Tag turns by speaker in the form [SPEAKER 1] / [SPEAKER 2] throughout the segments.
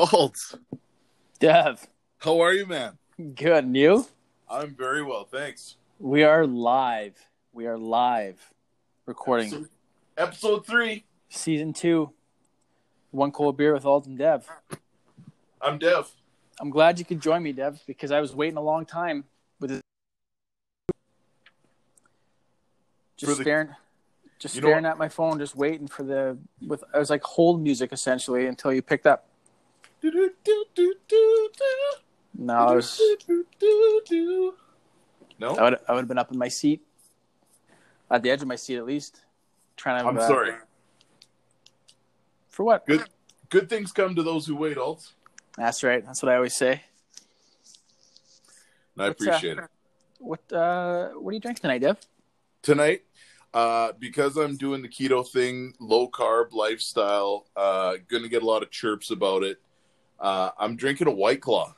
[SPEAKER 1] Alt,
[SPEAKER 2] Dev,
[SPEAKER 1] how are you, man?
[SPEAKER 2] good. And you?
[SPEAKER 1] I'm very well, thanks.
[SPEAKER 2] We are live. We are live recording
[SPEAKER 1] Episode, episode three.
[SPEAKER 2] season two. One cold beer with Alt and Dev.
[SPEAKER 1] I'm Dev.
[SPEAKER 2] I'm glad you could join me, Dev, because I was waiting a long time with this. Just
[SPEAKER 1] the-
[SPEAKER 2] staring, just
[SPEAKER 1] You
[SPEAKER 2] staring at my phone, just waiting for the with. I was like hold music essentially until you picked up. No, I was.
[SPEAKER 1] No,
[SPEAKER 2] I would. I would have been up in my seat, at the edge of my seat at least, trying to.
[SPEAKER 1] I'm
[SPEAKER 2] uh,
[SPEAKER 1] sorry.
[SPEAKER 2] For what?
[SPEAKER 1] Good, good things come to those who wait, Alt.
[SPEAKER 2] That's right. That's what I always say.
[SPEAKER 1] And I
[SPEAKER 2] What's, uh,
[SPEAKER 1] appreciate it.
[SPEAKER 2] What uh what are you drinking tonight, Dev?
[SPEAKER 1] Tonight, uh, because I'm doing the keto thing, low carb lifestyle, uh, gonna get a lot of chirps about it. Uh, I'm drinking a White Claw.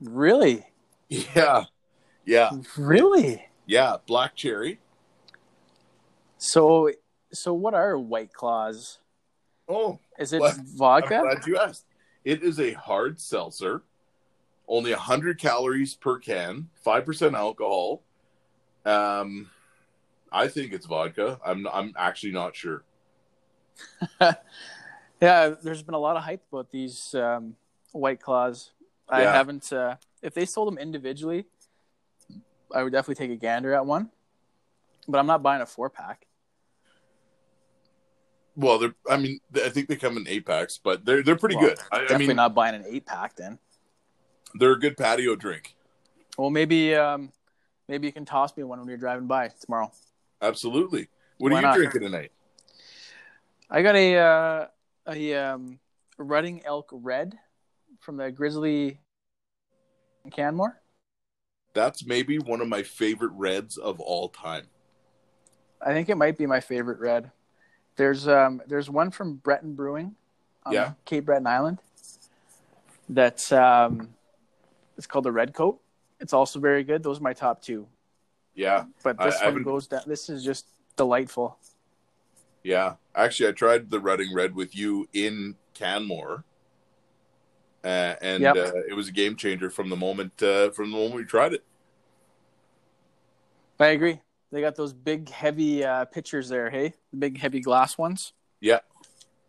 [SPEAKER 2] Really?
[SPEAKER 1] Yeah, yeah,
[SPEAKER 2] Really?
[SPEAKER 1] yeah. Black cherry.
[SPEAKER 2] So so what are white claws?
[SPEAKER 1] Oh,
[SPEAKER 2] Is it?
[SPEAKER 1] I'm
[SPEAKER 2] vodka?
[SPEAKER 1] glad you asked. It is a hard seltzer, only 100 calories per can, 5% alcohol. Um, I think it's vodka. I'm I'm actually not sure.
[SPEAKER 2] yeah, there's been a lot of hype about these um, white claws. I
[SPEAKER 1] Yeah.
[SPEAKER 2] haven't uh if they sold them individually, I would definitely take a gander at one. But I'm not buying a four pack.
[SPEAKER 1] Well, they're I mean, I think they come in eight packs, but they're they're pretty
[SPEAKER 2] Well,
[SPEAKER 1] good. I, I
[SPEAKER 2] Definitely
[SPEAKER 1] mean,
[SPEAKER 2] not buying an eight pack then.
[SPEAKER 1] they're a good patio drink.
[SPEAKER 2] Well maybe um maybe you can toss me one when you're driving by tomorrow.
[SPEAKER 1] Absolutely. What
[SPEAKER 2] Why
[SPEAKER 1] are you
[SPEAKER 2] not?
[SPEAKER 1] drinking tonight?
[SPEAKER 2] I got a uh, a um, Rutting Elk Red from the Grizzly Canmore.
[SPEAKER 1] That's maybe one of my favorite reds of all time.
[SPEAKER 2] I think it might be my favorite red. There's um there's one from Breton Brewing on
[SPEAKER 1] Yeah.
[SPEAKER 2] Cape Breton Island. That's um it's called the Red Coat. It's also very good. Those are my top two.
[SPEAKER 1] Yeah,
[SPEAKER 2] But this
[SPEAKER 1] I
[SPEAKER 2] one goes down. This is just delightful.
[SPEAKER 1] Yeah, actually, I tried the Rutting Red with you in Canmore, uh, and
[SPEAKER 2] Yep.
[SPEAKER 1] uh, it was a game changer from the moment uh, from the moment we tried it.
[SPEAKER 2] I agree. They got those big heavy uh, pitchers there. Hey, the big heavy glass ones.
[SPEAKER 1] Yeah,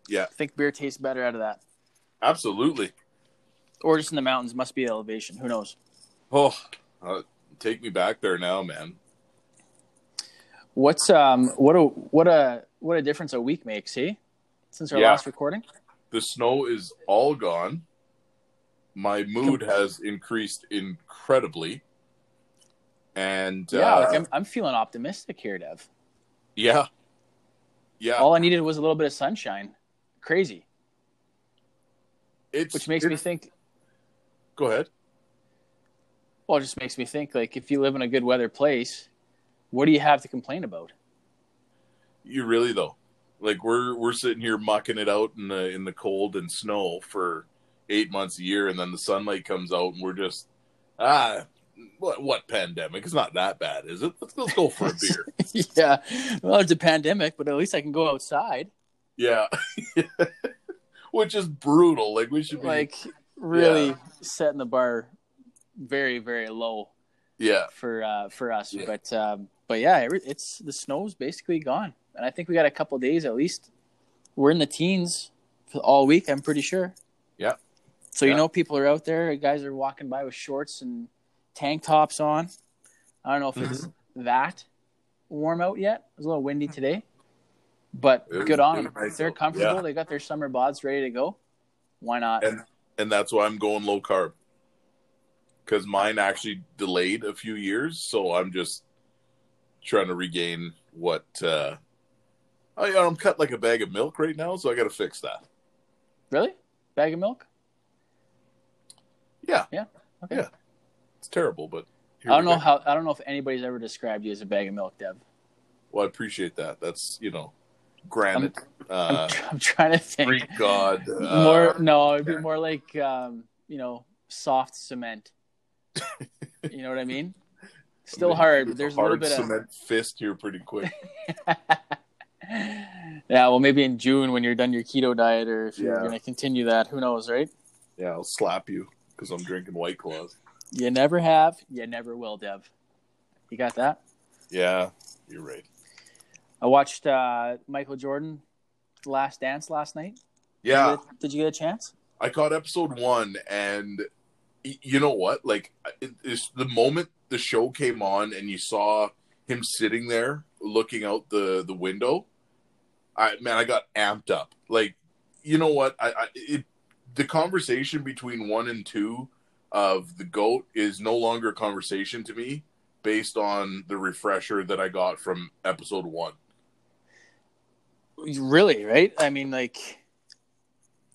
[SPEAKER 1] yeah,
[SPEAKER 2] I think beer tastes better out of that.
[SPEAKER 1] absolutely.
[SPEAKER 2] Or just in the mountains. Must be elevation. Who knows?
[SPEAKER 1] Oh, uh, take me back there now, man.
[SPEAKER 2] What's um what a what a what a difference a week makes, hey? Since our
[SPEAKER 1] Yeah.
[SPEAKER 2] last recording.
[SPEAKER 1] The snow is all gone. My mood has increased incredibly, and
[SPEAKER 2] Yeah,
[SPEAKER 1] uh,
[SPEAKER 2] like I'm I'm feeling optimistic here, Dev.
[SPEAKER 1] yeah, yeah.
[SPEAKER 2] All I needed was a little bit of sunshine. Crazy.
[SPEAKER 1] It's
[SPEAKER 2] Which makes me think
[SPEAKER 1] Go ahead.
[SPEAKER 2] well, it just makes me think like if you live in a good weather place, what do you have to complain about?
[SPEAKER 1] You really though, like we're we're sitting here mucking it out in the in the cold and snow for eight months a year, and then the sunlight comes out, and we're just ah, what what pandemic? It's not that bad, is it? Let's let's go for a beer.
[SPEAKER 2] yeah. Well, it's a pandemic, but at least I can go outside.
[SPEAKER 1] yeah, which is brutal. Like we should be
[SPEAKER 2] Like really
[SPEAKER 1] Yeah.
[SPEAKER 2] setting the bar very, very low.
[SPEAKER 1] yeah
[SPEAKER 2] for uh, for us.
[SPEAKER 1] Yeah.
[SPEAKER 2] But um, but yeah, it's the snow's basically gone, and I think we got a couple days at least. We're in the teens for all week. I'm pretty sure.
[SPEAKER 1] Yeah.
[SPEAKER 2] So you know, people are out there. Guys are walking by with shorts and tank tops on. I don't know if it's
[SPEAKER 1] Mm-hmm.
[SPEAKER 2] that warm out yet. It was a little windy today, but
[SPEAKER 1] was-
[SPEAKER 2] good on them.
[SPEAKER 1] nice
[SPEAKER 2] They're comfortable.
[SPEAKER 1] Yeah.
[SPEAKER 2] They got their summer bods ready to go. Why not?
[SPEAKER 1] and and that's why I'm going low carb because mine actually delayed a few years, so I'm just trying to regain what. uh I, I'm cut like a bag of milk right now, so I got to fix that.
[SPEAKER 2] really? Bag of milk?
[SPEAKER 1] Yeah,
[SPEAKER 2] Yeah. Okay.
[SPEAKER 1] Yeah. it's terrible, but
[SPEAKER 2] I don't know
[SPEAKER 1] go.
[SPEAKER 2] how. I don't know if anybody's ever described you as a bag of milk, Dev.
[SPEAKER 1] Well, I appreciate that. That's you know, granite,
[SPEAKER 2] I'm,
[SPEAKER 1] uh,
[SPEAKER 2] I'm trying to think.
[SPEAKER 1] Greek god. Uh,
[SPEAKER 2] more no, it'd be
[SPEAKER 1] yeah.
[SPEAKER 2] more like um, you know, soft cement. you know what I mean? Still hard, but there's a little bit of
[SPEAKER 1] cement fist here pretty quick.
[SPEAKER 2] Yeah, well, maybe in June when you're done your keto diet, or if you're
[SPEAKER 1] Yeah.
[SPEAKER 2] going to continue that, who knows, right?
[SPEAKER 1] Yeah, I'll slap you because I'm drinking White Claws.
[SPEAKER 2] You never have, you never will, Dev. You got that?
[SPEAKER 1] Yeah, you're right.
[SPEAKER 2] I watched uh, Michael Jordan Last Dance last night.
[SPEAKER 1] Yeah,
[SPEAKER 2] Did you, get, did you get a chance?
[SPEAKER 1] I caught episode one, and y- you know what? Like, it, it's the moment the show came on, and you saw him sitting there looking out the the window. I man, I got amped up. Like, you know what? I, I it the conversation between one and two of the goat is no longer a conversation to me based on the refresher that I got from episode one.
[SPEAKER 2] Really, right? I mean, like,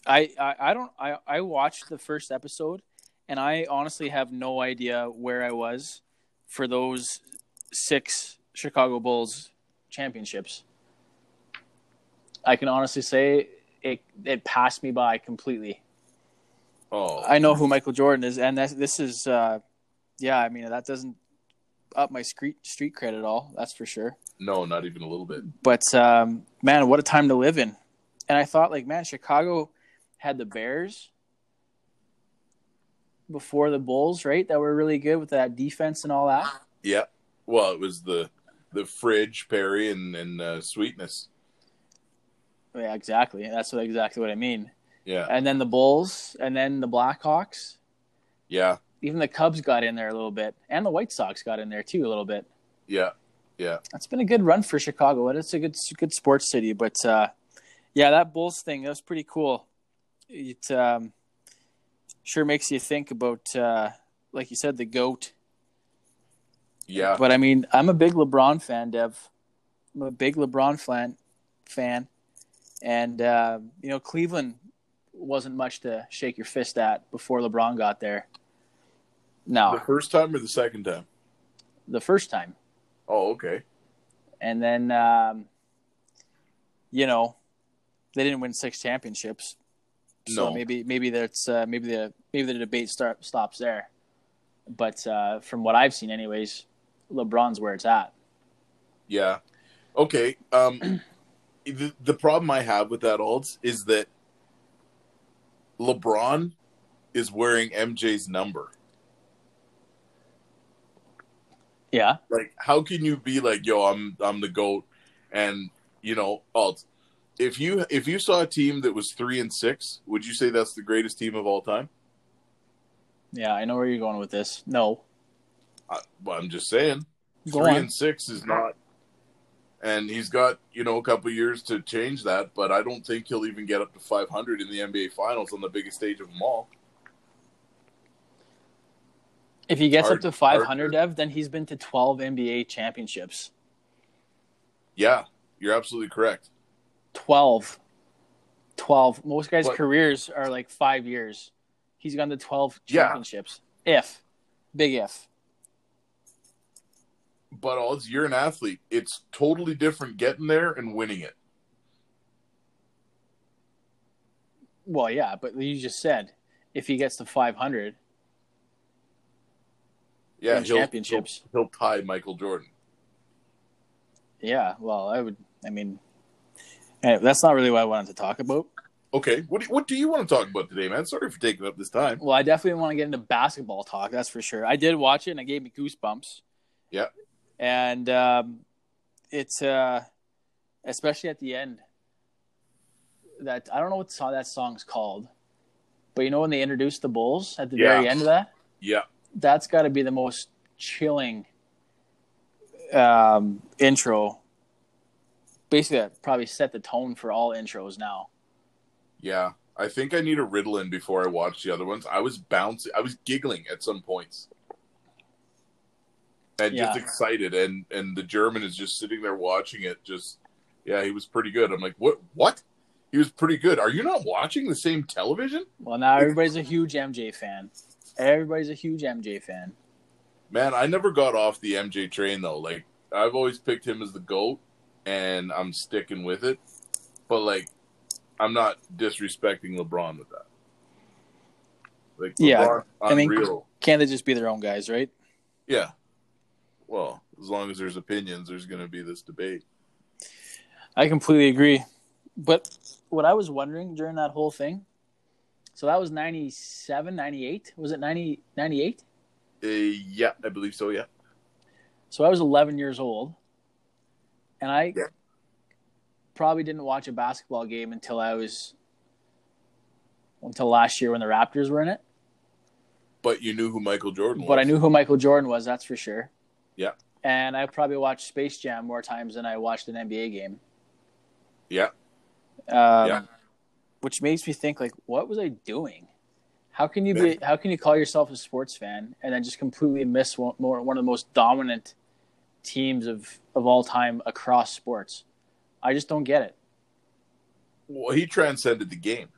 [SPEAKER 2] I, I, I don't. I, I watched the first episode, and I honestly have no idea where I was for those six Chicago Bulls championships. I can honestly say it it passed me by completely.
[SPEAKER 1] Oh,
[SPEAKER 2] I know who Michael Jordan is, and that's, this is, uh, yeah. I mean, that doesn't up my street street cred at all. That's for sure.
[SPEAKER 1] no, not even a little bit.
[SPEAKER 2] But um, man, what a time to live in! And I thought, like, man, Chicago had the Bears before the Bulls, right? That were really good with that defense and all that.
[SPEAKER 1] Yeah. Well, it was the the fridge, Perry, and and uh, sweetness.
[SPEAKER 2] Yeah, exactly. That's what, exactly what I mean.
[SPEAKER 1] Yeah,
[SPEAKER 2] And then the Bulls, and then the Blackhawks.
[SPEAKER 1] yeah,
[SPEAKER 2] Even the Cubs got in there a little bit, and the White Sox got in there too a little bit.
[SPEAKER 1] yeah, yeah.
[SPEAKER 2] That's been a good run for Chicago, and it's a good good sports city. But uh, yeah, that Bulls thing that was pretty cool. It um, sure makes you think about, uh, like you said, the goat.
[SPEAKER 1] Yeah,
[SPEAKER 2] But I mean, I'm a big LeBron fan, Dev. I'm a big LeBron fan, fan, and uh, you know Cleveland wasn't much to shake your fist at before LeBron got there. No, the
[SPEAKER 1] first time or the second time?
[SPEAKER 2] the first time.
[SPEAKER 1] Oh, okay.
[SPEAKER 2] and then um, you know they didn't win six championships. So
[SPEAKER 1] No.
[SPEAKER 2] maybe maybe that's uh, maybe the maybe the debate start stops there. But uh, from what I've seen, anyways, LeBron's where it's at.
[SPEAKER 1] Yeah. Okay. Um, the, the problem I have with that, Alds, is that LeBron is wearing MJ's number.
[SPEAKER 2] Yeah,
[SPEAKER 1] Like, how can you be like, "Yo, I'm I'm the goat," and you know, Alds, if you if you saw a team that was three and six, would you say that's the greatest team of all time?
[SPEAKER 2] yeah, I know where you're going with this. No,
[SPEAKER 1] I, well, I'm just saying,
[SPEAKER 2] Go
[SPEAKER 1] three
[SPEAKER 2] on.
[SPEAKER 1] and six is not. And he's got you know a couple years to change that, but I don't think he'll even get up to 500 in the NBA Finals on the biggest stage of them all.
[SPEAKER 2] if he gets
[SPEAKER 1] Hard-
[SPEAKER 2] up to 500,
[SPEAKER 1] hard-
[SPEAKER 2] Dev, then he's been to 12 NBA championships.
[SPEAKER 1] Yeah, you're absolutely correct.
[SPEAKER 2] 12. 12. Most guys'
[SPEAKER 1] But-
[SPEAKER 2] careers are like five years. He's gone to 12
[SPEAKER 1] Yeah.
[SPEAKER 2] championships. If. Big if.
[SPEAKER 1] But Alds, you're an athlete. It's totally different getting there and winning it.
[SPEAKER 2] Well, yeah, but you just said if he gets to 500
[SPEAKER 1] Yeah, he'll,
[SPEAKER 2] championships.
[SPEAKER 1] He'll, he'll tie Michael Jordan.
[SPEAKER 2] Yeah, well, I would. I mean, eh, that's not really what I wanted to talk about.
[SPEAKER 1] Okay, what do, what do you want to talk about today, man? Sorry for taking up this time.
[SPEAKER 2] Well, I definitely want to get into basketball talk. That's for sure. I did watch it, and it gave me goosebumps.
[SPEAKER 1] Yeah.
[SPEAKER 2] And um, it's uh, especially at the end. That I don't know what song that song's called, but you know when they introduced the Bulls at the
[SPEAKER 1] Yeah.
[SPEAKER 2] very end of that,
[SPEAKER 1] Yeah,
[SPEAKER 2] that's got to be the most chilling um, intro. Basically, that probably set the tone for all intros now.
[SPEAKER 1] yeah. I think I need a Ritalin before I watch the other ones. I was bouncing. I was giggling at some points, and just excited. And and the German is just sitting there watching it. Just yeah, he was pretty good. I'm like, what? What? He was pretty good. Are you not watching the same television?
[SPEAKER 2] Well, now everybody's a huge MJ fan. Everybody's a huge MJ fan.
[SPEAKER 1] Man, I never got off the MJ train though. Like I've always picked him as the goat, and I'm sticking with it. But like, I'm not disrespecting LeBron with that. Like,
[SPEAKER 2] Yeah,
[SPEAKER 1] LeBron,
[SPEAKER 2] I mean- Can't they just be their own guys, right?
[SPEAKER 1] yeah. Well, as long as there's opinions, there's going to be this debate.
[SPEAKER 2] I completely agree. But what I was wondering during that whole thing, so that was 97, 98. Was it 90, 98?
[SPEAKER 1] Uh, yeah, I believe so. Yeah.
[SPEAKER 2] So I was 11 years old, and I
[SPEAKER 1] Yeah.
[SPEAKER 2] probably didn't watch a basketball game until I was until last year when the Raptors were in it.
[SPEAKER 1] But you knew who Michael Jordan was.
[SPEAKER 2] But I knew who Michael Jordan was, that's for sure.
[SPEAKER 1] Yeah.
[SPEAKER 2] And I probably watched Space Jam more times than I watched an NBA game.
[SPEAKER 1] Yeah.
[SPEAKER 2] Um,
[SPEAKER 1] Yeah.
[SPEAKER 2] Which makes me think, like, what was I doing? How can you be? How can you call yourself a sports fan and then just completely miss one, more, one of the most dominant teams of of all time across sports? I just don't get it.
[SPEAKER 1] Well, he transcended the game.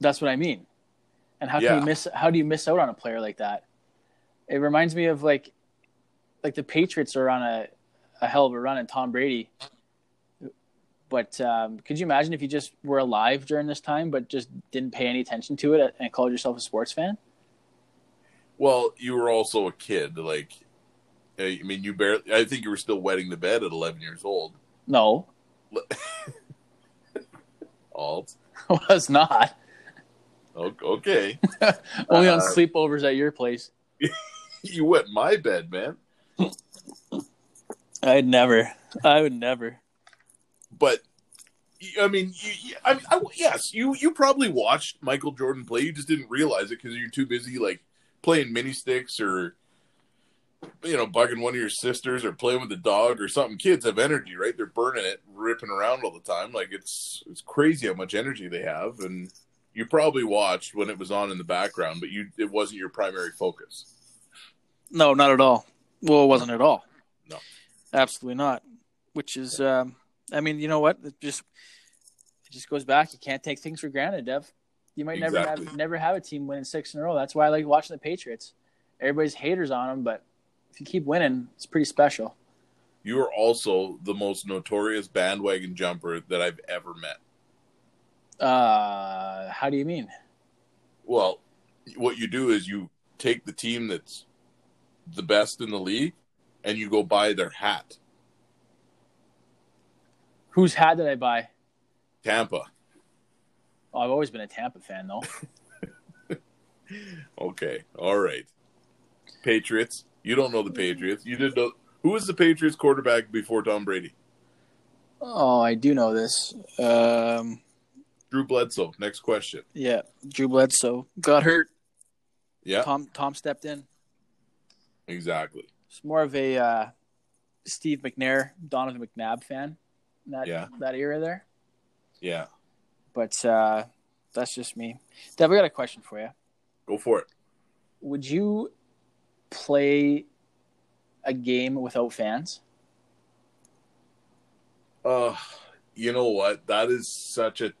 [SPEAKER 2] That's what I mean. And how can you miss? How do you miss out on a player like that? It reminds me of like, like the Patriots are on a, a hell of a run, and Tom Brady. But um, could you imagine if you just were alive during this time, but just didn't pay any attention to it and called yourself a sports fan?
[SPEAKER 1] Well, you were also a kid. Like, I mean, you barely. I think you were still wetting the bed at 11 years old.
[SPEAKER 2] No,
[SPEAKER 1] Alt.
[SPEAKER 2] was not.
[SPEAKER 1] Okay,
[SPEAKER 2] Only on
[SPEAKER 1] Uh,
[SPEAKER 2] sleepovers at your place.
[SPEAKER 1] you wet my bed, man.
[SPEAKER 2] I'd never. I would never.
[SPEAKER 1] But I mean, you, I mean, I, yes, you you probably watched Michael Jordan play. You just didn't realize it because you're too busy like playing mini sticks or you know bugging one of your sisters or playing with the dog or something. Kids have energy, right? They're burning it, ripping around all the time. Like it's it's crazy how much energy they have, and you probably watched when it was on in the background, but you it wasn't your primary focus.
[SPEAKER 2] No, not at all. Well, it wasn't at all.
[SPEAKER 1] No.
[SPEAKER 2] absolutely not. Which is, um, I mean, you know what? It just it just goes back. You can't take things for granted, Dev. You might never have never have a team winning six in a row. That's why I like watching the Patriots. Everybody's haters on them, but if you keep winning, it's pretty special.
[SPEAKER 1] You are also the most notorious bandwagon jumper that I've ever met.
[SPEAKER 2] Uh, how do you mean?
[SPEAKER 1] Well, what you do is you take the team that's the best in the league and you go buy their hat.
[SPEAKER 2] Whose hat did I buy?
[SPEAKER 1] Tampa.
[SPEAKER 2] Oh, I've always been a Tampa fan, though.
[SPEAKER 1] Okay. All right. Patriots. You don't know the Patriots. You didn't know who was the Patriots quarterback before Tom Brady?
[SPEAKER 2] oh, I do know this. Um,
[SPEAKER 1] Drew Bledsoe. Next question.
[SPEAKER 2] yeah, Drew Bledsoe got hurt.
[SPEAKER 1] Yeah,
[SPEAKER 2] Tom Tom stepped in.
[SPEAKER 1] Exactly.
[SPEAKER 2] It's more of a uh, Steve McNair, Donovan McNabb fan. in That
[SPEAKER 1] Yeah.
[SPEAKER 2] that era there,
[SPEAKER 1] Yeah.
[SPEAKER 2] but uh, that's just me. Dev, I got a question for you.
[SPEAKER 1] Go for it.
[SPEAKER 2] Would you play a game without fans?
[SPEAKER 1] Uh, you know what? That is such a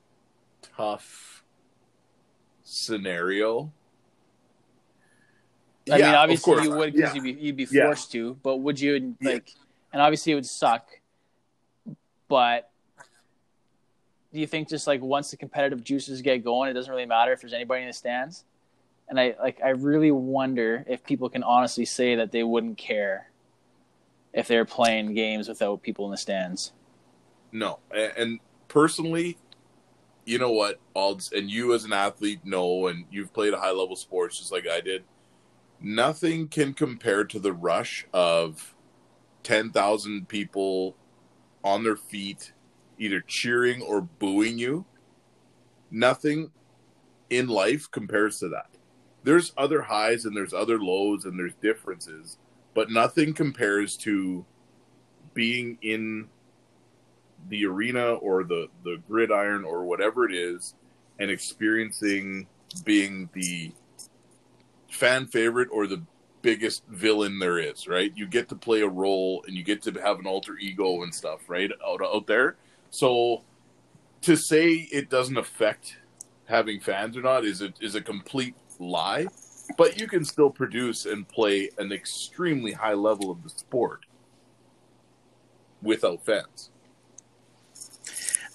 [SPEAKER 1] tough scenario.
[SPEAKER 2] I
[SPEAKER 1] Yeah,
[SPEAKER 2] mean, obviously you would because
[SPEAKER 1] Yeah.
[SPEAKER 2] you'd be you'd be
[SPEAKER 1] Yeah.
[SPEAKER 2] forced to. But would you
[SPEAKER 1] Yeah.
[SPEAKER 2] like? And obviously it would suck. But do you think just like once the competitive juices get going, it doesn't really matter if there's anybody in the stands? And I like I really wonder if people can honestly say that they wouldn't care if they're playing games without people in the stands.
[SPEAKER 1] No, and personally, you know what, Alds, and you as an athlete know, and you've played a high level sports just like I did. Nothing can compare to the rush of ten thousand people on their feet, either cheering or booing you. Nothing in life compares to that. There's other highs and there's other lows and there's differences, but nothing compares to being in the arena or the the gridiron or whatever it is and experiencing being the fan favorite or the biggest villain there is right? You get to play a role and you get to have an alter ego and stuff right out out there. So to say it doesn't affect having fans or not is a, is a complete lie but you can still produce and play an extremely high level of the sport without fans.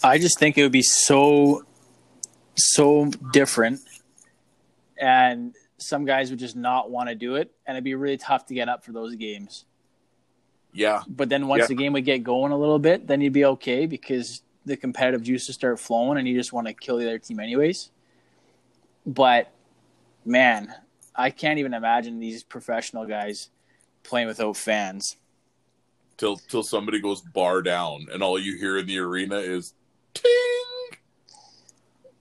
[SPEAKER 2] I just think it would be so so different and some guys would just not want to do it and it'd be really tough to get up for those games.
[SPEAKER 1] Yeah,
[SPEAKER 2] But then once
[SPEAKER 1] Yeah.
[SPEAKER 2] the game would get going a little bit, then you'd be okay because the competitive juices start flowing and you just want to kill the other team anyways. But man, I can't even imagine these professional guys playing without fans.
[SPEAKER 1] till till somebody goes bar down and all you hear in the arena is ting.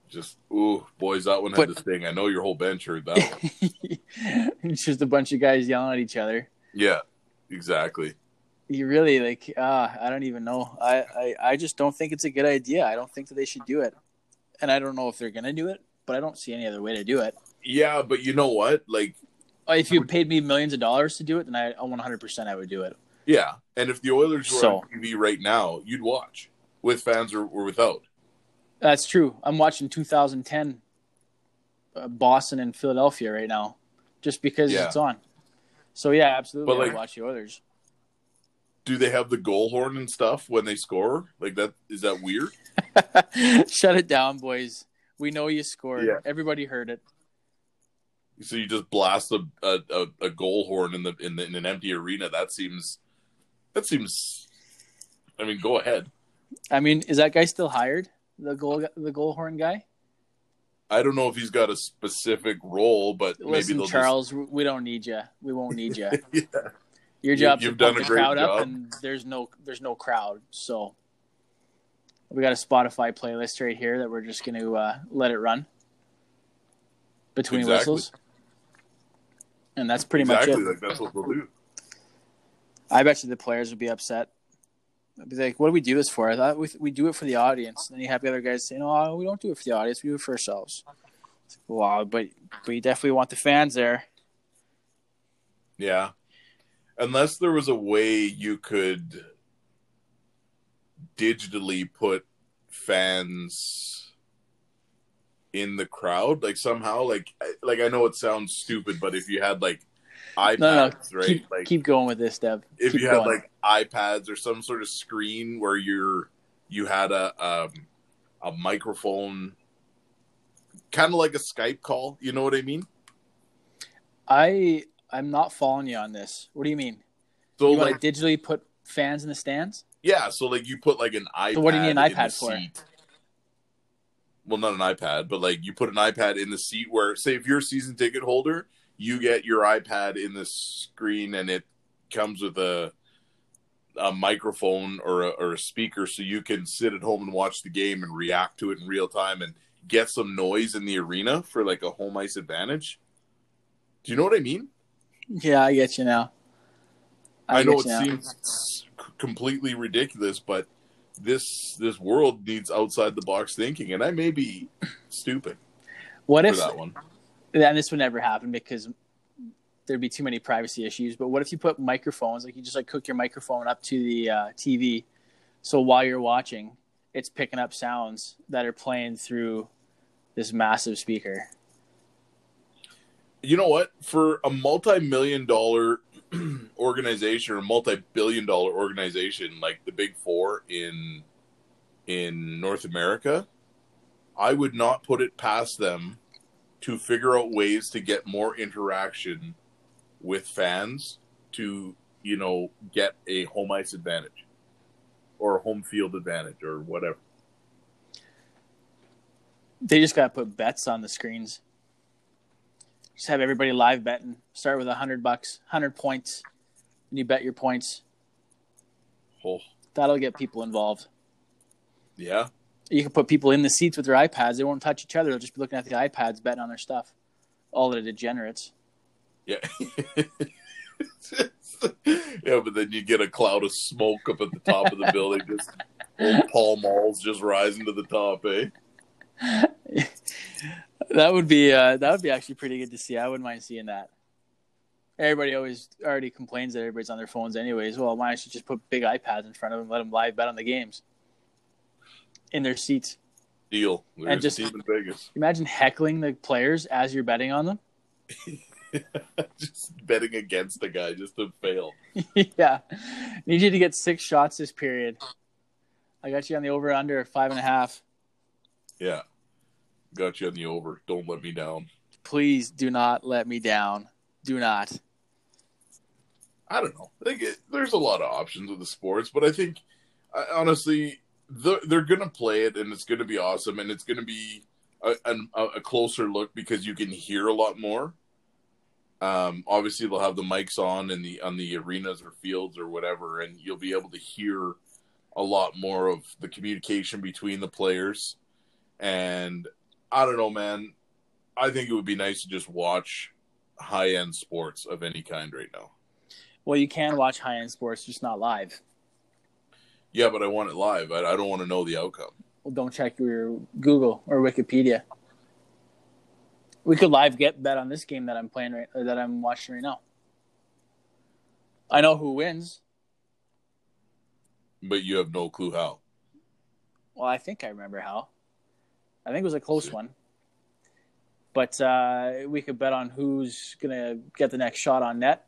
[SPEAKER 1] Just ooh, boys, that one had
[SPEAKER 2] But-
[SPEAKER 1] the sting. I know your whole bench heard that one.
[SPEAKER 2] it's just a bunch of guys yelling at each other.
[SPEAKER 1] yeah, exactly.
[SPEAKER 2] You really like uh, I don't even know. I, I, I just don't think it's a good idea. I don't think that they should do it. And I don't know if they're gonna do it, but I don't see any other way to do it.
[SPEAKER 1] Yeah, but you know what? Like,
[SPEAKER 2] If you paid me millions of dollars to do it, then I 100% I would do it.
[SPEAKER 1] yeah, and if the Oilers were
[SPEAKER 2] So-
[SPEAKER 1] on TV right now, you'd watch with fans or, or without.
[SPEAKER 2] That's true. I'm watching 2010 uh, Boston and Philadelphia right now, just because
[SPEAKER 1] Yeah.
[SPEAKER 2] it's on. So yeah, absolutely,
[SPEAKER 1] But,
[SPEAKER 2] I
[SPEAKER 1] like-
[SPEAKER 2] watch the Oilers.
[SPEAKER 1] Do they have the goal horn and stuff when they score? Like that? Is that weird?
[SPEAKER 2] Shut it down, boys. We know you scored.
[SPEAKER 1] Yeah.
[SPEAKER 2] Everybody heard it.
[SPEAKER 1] So you just blast a a, a, a goal horn in the, in the in an empty arena? That seems that seems. I mean, go ahead.
[SPEAKER 2] I mean, is that guy still hired? The goal, the goal horn guy.
[SPEAKER 1] I don't know if he's got a specific role, but maybe
[SPEAKER 2] Listen,
[SPEAKER 1] they'll
[SPEAKER 2] Charles, we don't need you. We won't need you.
[SPEAKER 1] Yeah.
[SPEAKER 2] Your
[SPEAKER 1] You-
[SPEAKER 2] job's
[SPEAKER 1] you've
[SPEAKER 2] to
[SPEAKER 1] done a
[SPEAKER 2] the
[SPEAKER 1] great
[SPEAKER 2] crowd up, and there's no there's no crowd. So we got a Spotify playlist right here that we're just going to uh, let it run between
[SPEAKER 1] Exactly.
[SPEAKER 2] whistles, and that's pretty
[SPEAKER 1] exactly
[SPEAKER 2] much it.
[SPEAKER 1] like that's what they'll do.
[SPEAKER 2] I bet you the players would be upset. They'd be like, "What do we do this for? I thought we, we do it for the audience." And then you have the other guys saying, "No, we don't do it for the audience. We do it for ourselves." It's like, wow, but but you definitely want the fans there.
[SPEAKER 1] Yeah, unless there was a way you could digitally put fans in the crowd, like somehow, like like I know it sounds stupid, but if you had like iPads,
[SPEAKER 2] No, no,
[SPEAKER 1] right?
[SPEAKER 2] keep,
[SPEAKER 1] like
[SPEAKER 2] keep going with this, Dev.
[SPEAKER 1] if
[SPEAKER 2] Keep
[SPEAKER 1] you had
[SPEAKER 2] going.
[SPEAKER 1] like iPads or some sort of screen where you're you had a um, a microphone, kind of like a Skype call. You know what I mean?
[SPEAKER 2] I I'm not following you on this. What do you mean?
[SPEAKER 1] So
[SPEAKER 2] you
[SPEAKER 1] like,
[SPEAKER 2] want to digitally put fans in the stands?
[SPEAKER 1] yeah, so like you put like an iPad.
[SPEAKER 2] So what do you need an iPad for?
[SPEAKER 1] seat. Well, not an iPad, but like you put an iPad in the seat where, say, if you're a season ticket holder, you get your iPad in the screen and it comes with a a microphone or a, or a speaker so you can sit at home and watch the game and react to it in real time and get some noise in the arena for like a home ice advantage. Do you know what I mean?
[SPEAKER 2] Yeah, I get you now.
[SPEAKER 1] I, know it
[SPEAKER 2] now.
[SPEAKER 1] seems completely ridiculous, but this this world needs outside the box thinking, and I may be stupid
[SPEAKER 2] What if
[SPEAKER 1] that one.
[SPEAKER 2] and this would never happen because there'd be too many privacy issues. But what if you put microphones, like you just like hook your microphone up to the uh, TV, so while you're watching, it's picking up sounds that are playing through this massive speaker.
[SPEAKER 1] You know what? For a multi-million dollar organization or multi-billion dollar organization like the Big Four in in North America, I would not put it past them to figure out ways to get more interaction with fans to, you know, get a home ice advantage or a home field advantage or whatever.
[SPEAKER 2] They just got to put bets on the screens. Just have everybody live betting. Start with a hundred bucks, hundred points, and you bet your points.
[SPEAKER 1] Oh,
[SPEAKER 2] That'll get people involved.
[SPEAKER 1] yeah.
[SPEAKER 2] You can put people in the seats with their iPads. They won't touch each other. They'll just be looking at the iPads, betting on their stuff. All the degenerates.
[SPEAKER 1] Yeah. yeah, but then you get a cloud of smoke up at the top of the building. Just old Pall Malls just rising to the top, eh?
[SPEAKER 2] That would be uh, that would be actually pretty good to see. I wouldn't mind seeing that. Everybody always already complains that everybody's on their phones anyways. Well, why don't you just put big iPads in front of them, and let them live bet on the games in their seats?
[SPEAKER 1] Deal. There's
[SPEAKER 2] And just-
[SPEAKER 1] a team Vegas.
[SPEAKER 2] Imagine heckling the players as you're betting on them.
[SPEAKER 1] just betting against the guy just to fail.
[SPEAKER 2] yeah, need you to get six shots this period. I got you on the over under five and a half.
[SPEAKER 1] Yeah. Got you on the over. Don't let me down.
[SPEAKER 2] Please do not let me down. Do not.
[SPEAKER 1] I don't know. Like it, there's a lot of options with the sports, but I think I, honestly they're, they're going to play it, and it's going to be awesome, and it's going to be a, a, a closer look because you can hear a lot more. Um, obviously, they'll have the mics on in the on the arenas or fields or whatever, and you'll be able to hear a lot more of the communication between the players. And I don't know, man. I think it would be nice to just watch high end sports of any kind right now.
[SPEAKER 2] Well, you can watch high end sports, just not live.
[SPEAKER 1] Yeah, but I want it live. I, I don't want to know the outcome.
[SPEAKER 2] Well, don't check your Google or Wikipedia. We could live get bet on this game that I'm playing right or that I'm watching right now. I know who wins.
[SPEAKER 1] But you have no clue how.
[SPEAKER 2] Well, I think I remember how. I think it was a close one. But uh, we could bet on who's gonna get the next shot on net,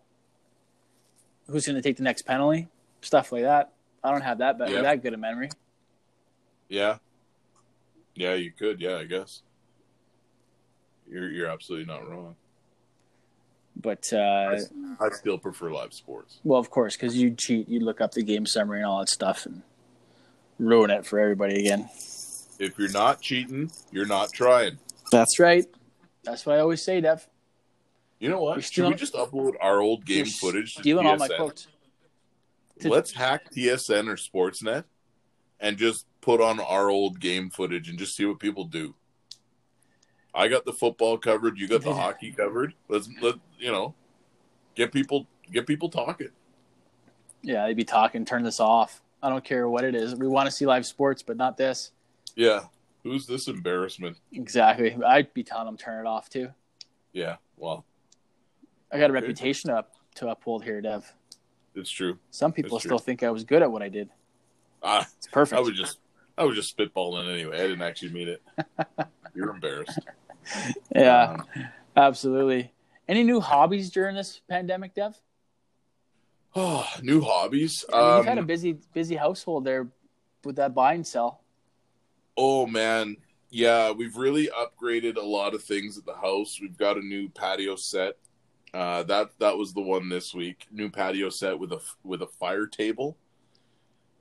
[SPEAKER 2] who's gonna take the next penalty, stuff like that. I don't have that bet
[SPEAKER 1] Yeah.
[SPEAKER 2] that good a memory.
[SPEAKER 1] Yeah. Yeah, you could. Yeah, I guess. You're you're absolutely not wrong.
[SPEAKER 2] But uh,
[SPEAKER 1] I still prefer live sports.
[SPEAKER 2] well, of course, because you cheat, you look up the game summary and all that stuff and ruin it for everybody again.
[SPEAKER 1] If you're not cheating, you're not trying.
[SPEAKER 2] That's right. That's what I always say, Dev.
[SPEAKER 1] You know what?
[SPEAKER 2] You're
[SPEAKER 1] Should
[SPEAKER 2] stealing-
[SPEAKER 1] we just upload our old game
[SPEAKER 2] You're
[SPEAKER 1] footage to
[SPEAKER 2] Stealing all my quotes.
[SPEAKER 1] Let's hack TSN or Sportsnet and just put on our old game footage and just see what people do. I got the football covered. You got the hockey covered. Let's let you know get people get people talking.
[SPEAKER 2] Yeah, they'd be talking. Turn this off. I don't care what it is. We want to see live sports, but not this.
[SPEAKER 1] Yeah, who's this embarrassment?
[SPEAKER 2] Exactly. I'd be telling them turn it off too.
[SPEAKER 1] Yeah, well,
[SPEAKER 2] I got a reputation up to uphold here, Dev.
[SPEAKER 1] it's true.
[SPEAKER 2] Some people
[SPEAKER 1] true.
[SPEAKER 2] still think I was good at what I did.
[SPEAKER 1] Ah,
[SPEAKER 2] It's perfect.
[SPEAKER 1] I was just I was just spitballing anyway. I didn't actually mean it. You're embarrassed.
[SPEAKER 2] Yeah,
[SPEAKER 1] Um,
[SPEAKER 2] absolutely. Any new hobbies during this pandemic, Dev?
[SPEAKER 1] oh, new hobbies.
[SPEAKER 2] I mean, you've had a
[SPEAKER 1] Um,
[SPEAKER 2] busy, busy household there with that buy and sell.
[SPEAKER 1] Oh man, yeah, we've really upgraded a lot of things at the house. We've got a new patio set. Uh, that that was the one this week. New patio set with a with a fire table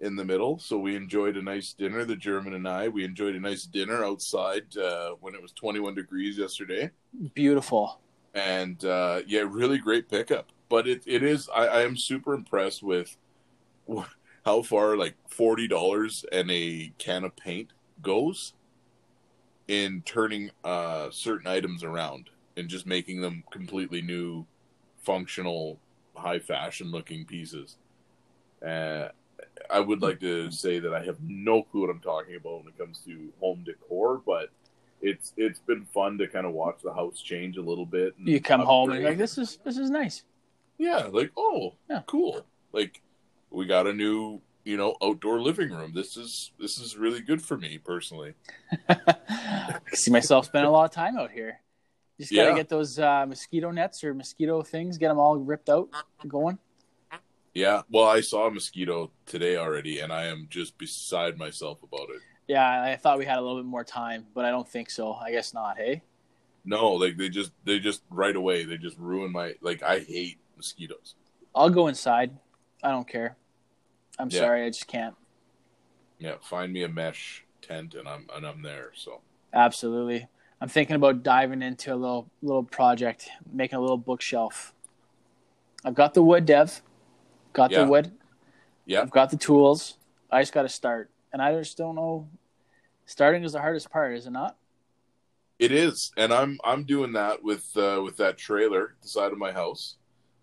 [SPEAKER 1] in the middle. So we enjoyed a nice dinner. The German and I we enjoyed a nice dinner outside uh, when it was 21 degrees yesterday.
[SPEAKER 2] Beautiful.
[SPEAKER 1] and uh, yeah, really great pickup. But it, it is I, I am super impressed with how far like forty dollars and a can of paint goes in turning uh, certain items around and just making them completely new, functional, high fashion looking pieces. Uh, I would like to say that I have no clue what I'm talking about when it comes to home decor, but it's it's been fun to kind of watch the house change a little bit. and
[SPEAKER 2] You come home and you're like, this is this is nice.
[SPEAKER 1] yeah, like oh,
[SPEAKER 2] Yeah.
[SPEAKER 1] cool. Like we got a new you know outdoor living room. This is this is really good for me personally.
[SPEAKER 2] I see myself spending a lot of time out here. Just gotta
[SPEAKER 1] Yeah.
[SPEAKER 2] get those uh, mosquito nets or mosquito things, get them all ripped out, going.
[SPEAKER 1] Yeah, well, I saw a mosquito today already, and I am just beside myself about it.
[SPEAKER 2] Yeah, I thought we had a little bit more time, but I don't think so. I guess not. Hey,
[SPEAKER 1] No, like they just they just right away they just ruin my like I hate mosquitoes.
[SPEAKER 2] I'll go inside. I don't care. I'm
[SPEAKER 1] Yeah.
[SPEAKER 2] sorry, I just can't.
[SPEAKER 1] Yeah, find me a mesh tent and I'm and I'm there. So
[SPEAKER 2] Absolutely. I'm thinking about diving into a little little project, making a little bookshelf. I've got the wood, Dev. Got
[SPEAKER 1] Yeah.
[SPEAKER 2] the wood.
[SPEAKER 1] yeah,
[SPEAKER 2] I've got the tools. I just got to start, and I just don't know. Starting is the hardest part, is it not?
[SPEAKER 1] it is, and I'm I'm doing that with uh, with that trailer the side of my house,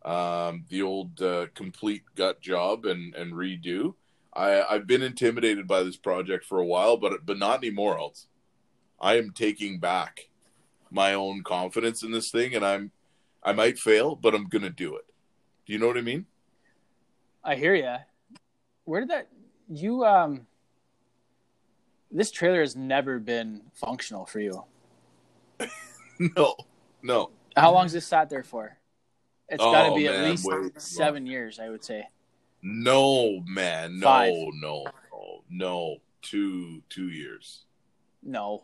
[SPEAKER 1] um, the old uh, complete gut job and and redo. I I've been intimidated by this project for a while, but but not anymore. Else, I am taking back my own confidence in this thing, and I'm I might fail, but I'm gonna do it. Do you know what I mean?
[SPEAKER 2] I hear you. Where did that you um? This trailer has never been functional for you.
[SPEAKER 1] No, no.
[SPEAKER 2] How long's this sat there for? It's got to
[SPEAKER 1] Oh,
[SPEAKER 2] be
[SPEAKER 1] man,
[SPEAKER 2] at least
[SPEAKER 1] too
[SPEAKER 2] seven years, I would say.
[SPEAKER 1] No, man, no,
[SPEAKER 2] Five.
[SPEAKER 1] no, no, no. Two, two years.
[SPEAKER 2] No,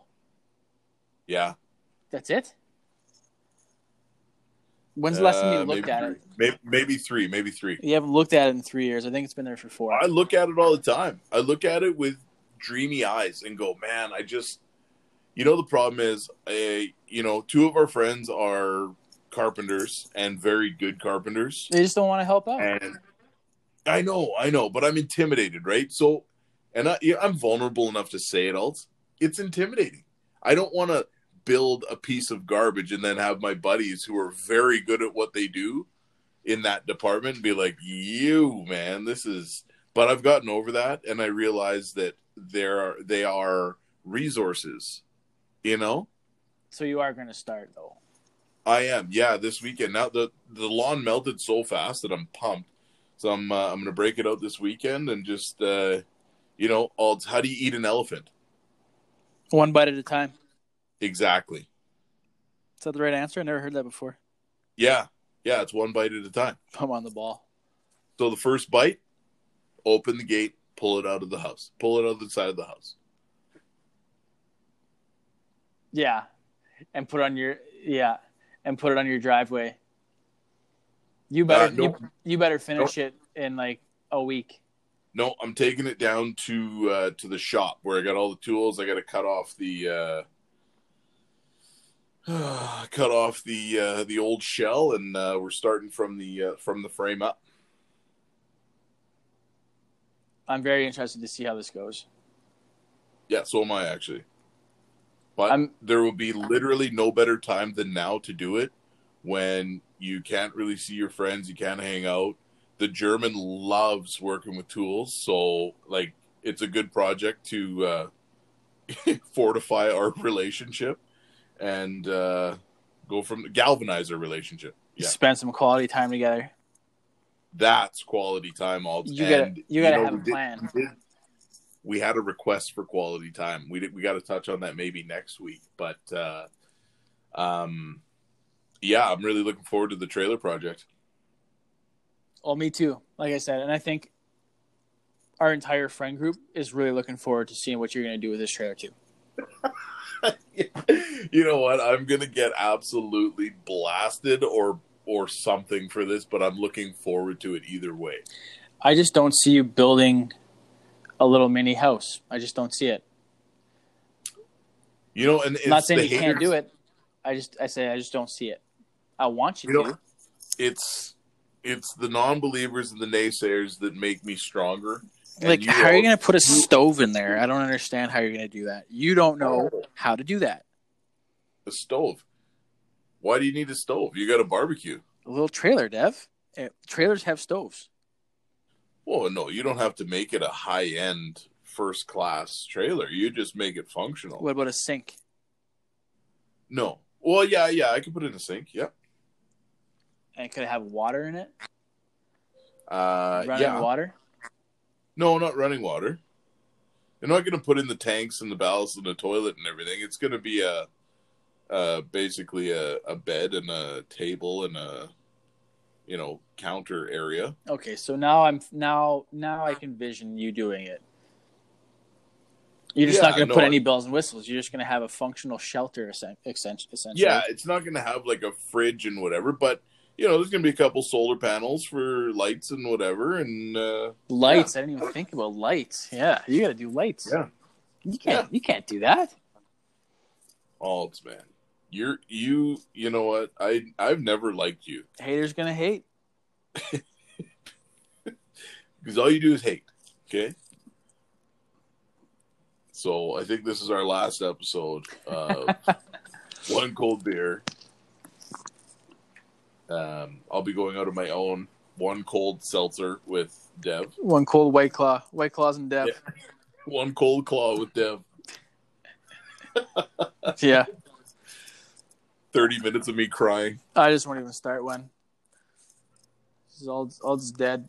[SPEAKER 1] Yeah,
[SPEAKER 2] that's it. When's the last time you
[SPEAKER 1] Uh,
[SPEAKER 2] looked
[SPEAKER 1] maybe
[SPEAKER 2] at it?
[SPEAKER 1] Maybe, maybe three, maybe three.
[SPEAKER 2] You haven't looked at it in three years. I think it's been there for four.
[SPEAKER 1] I look at it all the time. I look at it with dreamy eyes and go, man, I just, you know, the problem is, I, you know, two of our friends are carpenters and very good carpenters.
[SPEAKER 2] They just don't want to help out.
[SPEAKER 1] And I know, I know, but I'm intimidated, right? So, and I, yeah, I'm vulnerable enough to say it else. It's intimidating. I don't want to build a piece of garbage and then have my buddies who are very good at what they do in that department be like, you, man, this is. But I've gotten over that and I realize that there are, they are resources, you know?
[SPEAKER 2] So you are going to start though.
[SPEAKER 1] I am, yeah. This weekend now the the lawn melted so fast that I'm pumped. So I'm uh, I'm gonna break it out this weekend and just uh, you know, all how do you eat an elephant?
[SPEAKER 2] One bite at a time.
[SPEAKER 1] Exactly.
[SPEAKER 2] Is that the right answer? I never heard that before.
[SPEAKER 1] Yeah, yeah. It's one bite at a time.
[SPEAKER 2] I'm on the ball.
[SPEAKER 1] So the first bite, open the gate, pull it out of the house, pull it out of the side of the house.
[SPEAKER 2] Yeah, and put it on your yeah, and put it on your driveway. You better
[SPEAKER 1] Uh, no.
[SPEAKER 2] you, you better finish it in like a week.
[SPEAKER 1] No, I'm taking it down to uh, to the shop where I got all the tools. I got to cut off the uh, cut off the uh, the old shell, and uh, we're starting from the uh, from the frame up.
[SPEAKER 2] I'm very interested to see how this goes.
[SPEAKER 1] Yeah, so am I actually. But
[SPEAKER 2] I'm-
[SPEAKER 1] there will be literally no better time than now to do it when you can't really see your friends, you can't hang out. The German loves working with tools, so like it's a good project to uh, fortify our relationship and uh, go from galvanize our relationship. Yeah,
[SPEAKER 2] Spend some quality time together.
[SPEAKER 1] that's quality time. All
[SPEAKER 2] You gotta
[SPEAKER 1] and,
[SPEAKER 2] you gotta
[SPEAKER 1] know,
[SPEAKER 2] have a
[SPEAKER 1] we did-
[SPEAKER 2] plan.
[SPEAKER 1] we did- we had a request for quality time. We did, we got to touch on that maybe next week, but uh, um, yeah, I'm really looking forward to the trailer project.
[SPEAKER 2] Well, me too. Like I said, and I think our entire friend group is really looking forward to seeing what you're going to do with this trailer too.
[SPEAKER 1] you know what? I'm gonna get absolutely blasted or or something for this, but I'm looking forward to it either way.
[SPEAKER 2] I just don't see you building a little mini house. I just don't see it.
[SPEAKER 1] You know, and it's
[SPEAKER 2] I'm not saying you can't do it. I just I say I just don't see it. I want you,
[SPEAKER 1] You
[SPEAKER 2] to.
[SPEAKER 1] know, it's it's the non-believers and the naysayers that make me stronger.
[SPEAKER 2] Like, how are you going to put a stove in there? I don't understand how you're going to do that. You don't know how to do that.
[SPEAKER 1] a stove? Why do you need a stove? You got a barbecue.
[SPEAKER 2] A little trailer, Dev. Eh, Trailers have stoves.
[SPEAKER 1] Well, no, you don't have to make it a high-end first-class trailer. You just make it functional.
[SPEAKER 2] What about a sink?
[SPEAKER 1] No. Well, yeah, yeah, I could put it in a sink. Yeah.
[SPEAKER 2] And could it have water in it?
[SPEAKER 1] Uh,
[SPEAKER 2] Running
[SPEAKER 1] yeah.
[SPEAKER 2] water?
[SPEAKER 1] No, not running water. You're not going to put in the tanks and the ballast and the toilet and everything. It's going to be a, uh, basically a, a bed and a table and a, you know, counter area.
[SPEAKER 2] Okay, so now I'm now now I can vision you doing it. You're just
[SPEAKER 1] Yeah,
[SPEAKER 2] not going to put any bells and whistles. You're just going to have a functional shelter, essen- essen- essentially.
[SPEAKER 1] Yeah, it's not going to have like a fridge and whatever, but you know, there's going to be a couple solar panels for lights and whatever, and uh,
[SPEAKER 2] lights. I didn't even think about lights. Yeah, you got to do lights.
[SPEAKER 1] Yeah.
[SPEAKER 2] you can't. You can't do that.
[SPEAKER 1] Alts, man, you're you. You know what? I I've never liked you
[SPEAKER 2] Haters gonna hate.
[SPEAKER 1] because all you do is hate. Okay. So I think this is our last episode of one cold beer. Um, I'll be going out of my own one cold seltzer with Dev,
[SPEAKER 2] One cold white claw, white claws and death.
[SPEAKER 1] one cold claw with Dev.
[SPEAKER 2] Yeah.
[SPEAKER 1] Thirty minutes of me crying.
[SPEAKER 2] I just won't even start one. This is all, all just dead.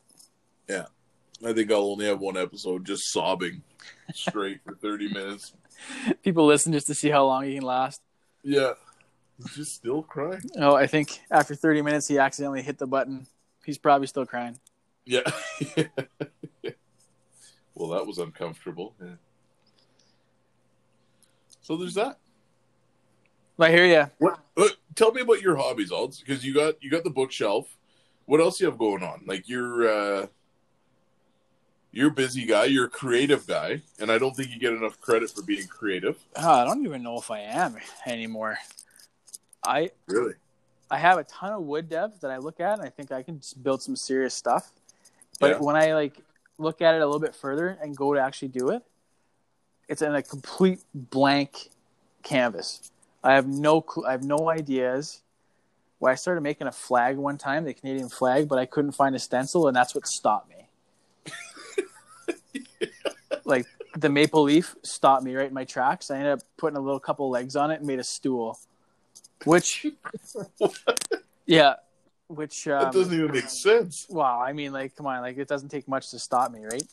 [SPEAKER 1] Yeah, I think I'll only have one episode just sobbing straight for thirty minutes.
[SPEAKER 2] People listen just to see how long you can last.
[SPEAKER 1] Yeah, just still crying.
[SPEAKER 2] Oh, I think after 30 minutes, he accidentally hit the button. He's probably still crying.
[SPEAKER 1] Yeah. well, that was uncomfortable. Yeah. So there's that.
[SPEAKER 2] I hear you.
[SPEAKER 1] What? Uh, tell me about your hobbies, Alds, because you got you got the bookshelf. What else you have going on? Like you're uh, you're a busy guy. You're a creative guy, and I don't think you get enough credit for being creative.
[SPEAKER 2] Oh, I don't even know if I am anymore. I
[SPEAKER 1] Really?
[SPEAKER 2] I have a ton of wood dev that I look at, and I think I can just build some serious stuff. But
[SPEAKER 1] Yeah.
[SPEAKER 2] when I like look at it a little bit further and go to actually do it, it's in a complete blank canvas. I have no cl- I have no ideas. Well, I started making a flag one time, the Canadian flag, but I couldn't find a stencil, and that's what stopped me. like the maple leaf stopped me right in my tracks. I ended up putting a little couple legs on it and made a stool, which, yeah, which um,
[SPEAKER 1] that doesn't even make sense.
[SPEAKER 2] Wow, I mean, like, come on, like, it doesn't take much to stop me, right?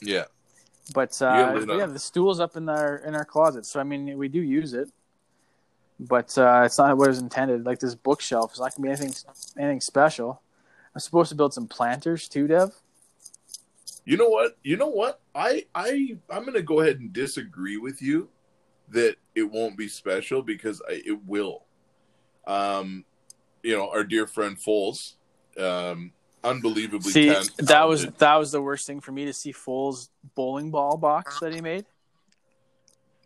[SPEAKER 1] Yeah.
[SPEAKER 2] But uh,
[SPEAKER 1] that.
[SPEAKER 2] yeah, the stool's up in our in our closet, so I mean, we do use it, but uh, it's not what it was intended. Like this bookshelf, it's not gonna be anything anything special. I'm supposed to build some planters too, Dev.
[SPEAKER 1] You know what? You know what? I I I'm gonna go ahead and disagree with you that it won't be special because I, it will. Um, you know, our dear friend Foles, um, unbelievably
[SPEAKER 2] See,
[SPEAKER 1] tan-
[SPEAKER 2] that was that was the worst thing for me to see Foles' bowling ball box that he made.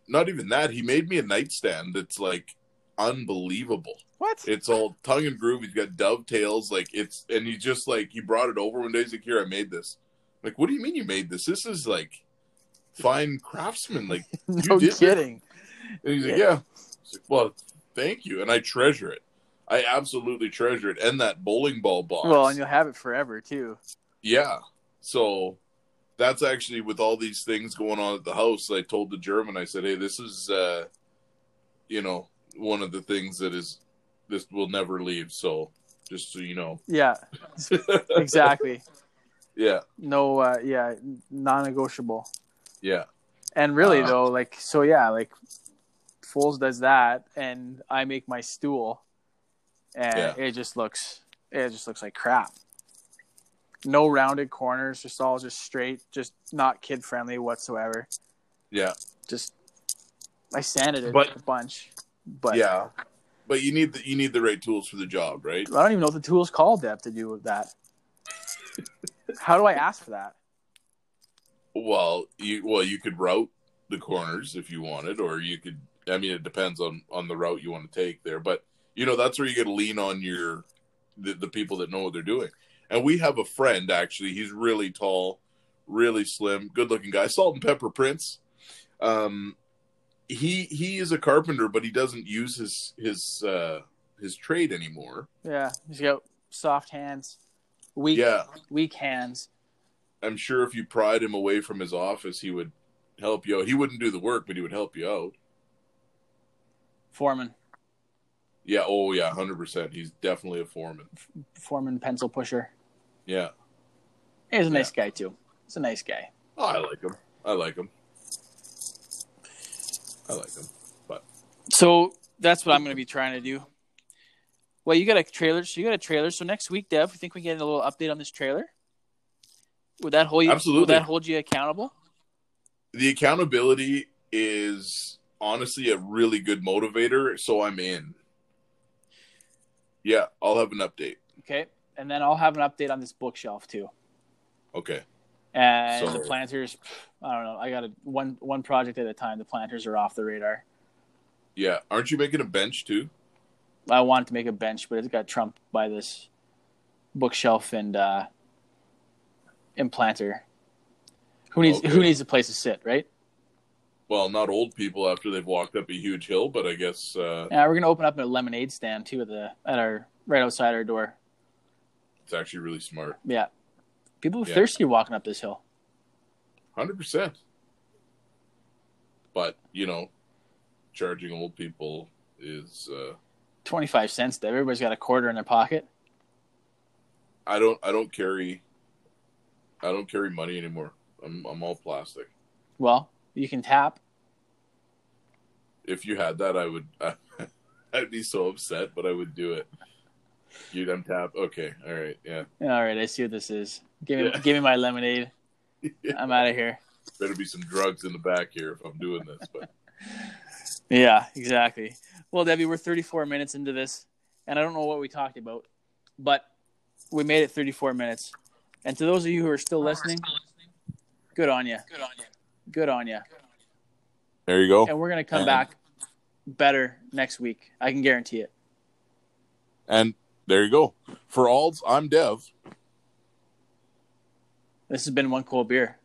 [SPEAKER 1] not even that. He made me a nightstand that's like unbelievable.
[SPEAKER 2] What?
[SPEAKER 1] It's all tongue and groove. He's got dovetails, like it's, and he just like he brought it over one day. He's like, "Here, I made this." Like, what do you mean you made this? This is like fine craftsman. Like,
[SPEAKER 2] no kidding.
[SPEAKER 1] And he's like,
[SPEAKER 2] Yeah.
[SPEAKER 1] Like, well, thank you, and I treasure it. I absolutely treasure it, and that bowling ball box.
[SPEAKER 2] Well, and you'll have it forever too.
[SPEAKER 1] Yeah. So that's actually with all these things going on at the house. I told the German, I said, "Hey, this is, uh, you know, one of the things that is this will never leave." So just so you know,
[SPEAKER 2] Yeah, exactly.
[SPEAKER 1] yeah,
[SPEAKER 2] No, uh, yeah, non-negotiable.
[SPEAKER 1] yeah,
[SPEAKER 2] And really
[SPEAKER 1] Uh,
[SPEAKER 2] though, like so yeah, like Foles does that and I make my stool and
[SPEAKER 1] Yeah.
[SPEAKER 2] it just looks it just looks like crap. No rounded corners, just all just straight, just not kid friendly whatsoever.
[SPEAKER 1] yeah,
[SPEAKER 2] Just I sanded it
[SPEAKER 1] But-
[SPEAKER 2] a bunch. But
[SPEAKER 1] yeah. But you need the you need the right tools for the job, right?
[SPEAKER 2] I don't even know what the tool's called Dev to do with that. How do I ask for that?
[SPEAKER 1] Well, you well you could route the corners if you wanted, or you could. I mean, it depends on on the route you want to take there, but you know that's where you got to lean on your the, the people that know what they're doing. And we have a friend actually. He's really tall, really slim, good looking guy. Salt and Pepper Prince. Um, he he is a carpenter, but he doesn't use his his uh, his trade anymore.
[SPEAKER 2] Yeah, he's got soft hands, weak
[SPEAKER 1] Yeah,
[SPEAKER 2] weak hands.
[SPEAKER 1] I'm sure if you pried him away from his office, he would help you out. He wouldn't do the work, but he would help you out.
[SPEAKER 2] Foreman,
[SPEAKER 1] Yeah. Oh, yeah. Hundred percent. He's definitely a foreman.
[SPEAKER 2] foreman pencil pusher.
[SPEAKER 1] Yeah.
[SPEAKER 2] He's a nice guy too. He's a nice guy.
[SPEAKER 1] Oh, I like him. I like him. I like him.
[SPEAKER 2] But so that's what I'm going to be trying to do. Well, you got a trailer. So you got a trailer. So next week, Dev, you think we get a little update on this trailer? Would that hold you?
[SPEAKER 1] Absolutely.
[SPEAKER 2] Would that hold you accountable?
[SPEAKER 1] The accountability is honestly a really good motivator, so I'm in. Yeah, I'll have an update.
[SPEAKER 2] Okay, and then I'll have an update on this bookshelf too.
[SPEAKER 1] Okay.
[SPEAKER 2] And
[SPEAKER 1] So-
[SPEAKER 2] the planters, I don't know. I got a one one project at a time. The planters are off the radar.
[SPEAKER 1] Yeah. Aren't you making a bench too?
[SPEAKER 2] I wanted to make a bench, but it got trumped by this bookshelf and uh, and planter. Who needs
[SPEAKER 1] Okay.
[SPEAKER 2] who needs a place to sit, right?
[SPEAKER 1] Well, not old people after they've walked up a huge hill, but I guess uh,
[SPEAKER 2] Yeah, we're gonna open up a lemonade stand too at the at our right outside our door.
[SPEAKER 1] it's actually really smart.
[SPEAKER 2] Yeah, people are
[SPEAKER 1] Yeah.
[SPEAKER 2] thirsty walking up this hill.
[SPEAKER 1] Hundred percent. But you know, charging old people is uh,
[SPEAKER 2] Twenty five cents. Everybody's got a quarter in their pocket.
[SPEAKER 1] I don't I don't carry I don't carry money anymore. I'm I'm all plastic.
[SPEAKER 2] Well, you can tap.
[SPEAKER 1] If you had that, I would uh, I'd be so upset, but I would do it. You'd untap. Okay, all right, yeah.
[SPEAKER 2] All right, I see what this is. Give me
[SPEAKER 1] Yeah.
[SPEAKER 2] give me my lemonade. I'm out of here.
[SPEAKER 1] Better be some drugs in the back here if I'm doing this. But
[SPEAKER 2] Yeah, exactly. Well, Debbie, we're 34 minutes into this, and I don't know what we talked about, but we made it 34 minutes. And to those of you who are still listening, good on you.
[SPEAKER 3] Good on you.
[SPEAKER 2] Good on you.
[SPEAKER 1] There you go.
[SPEAKER 2] And we're gonna come
[SPEAKER 1] And-
[SPEAKER 2] back better next week. I can guarantee it.
[SPEAKER 1] And there you go. For Alds, I'm Dev.
[SPEAKER 2] This has been one Cool beer.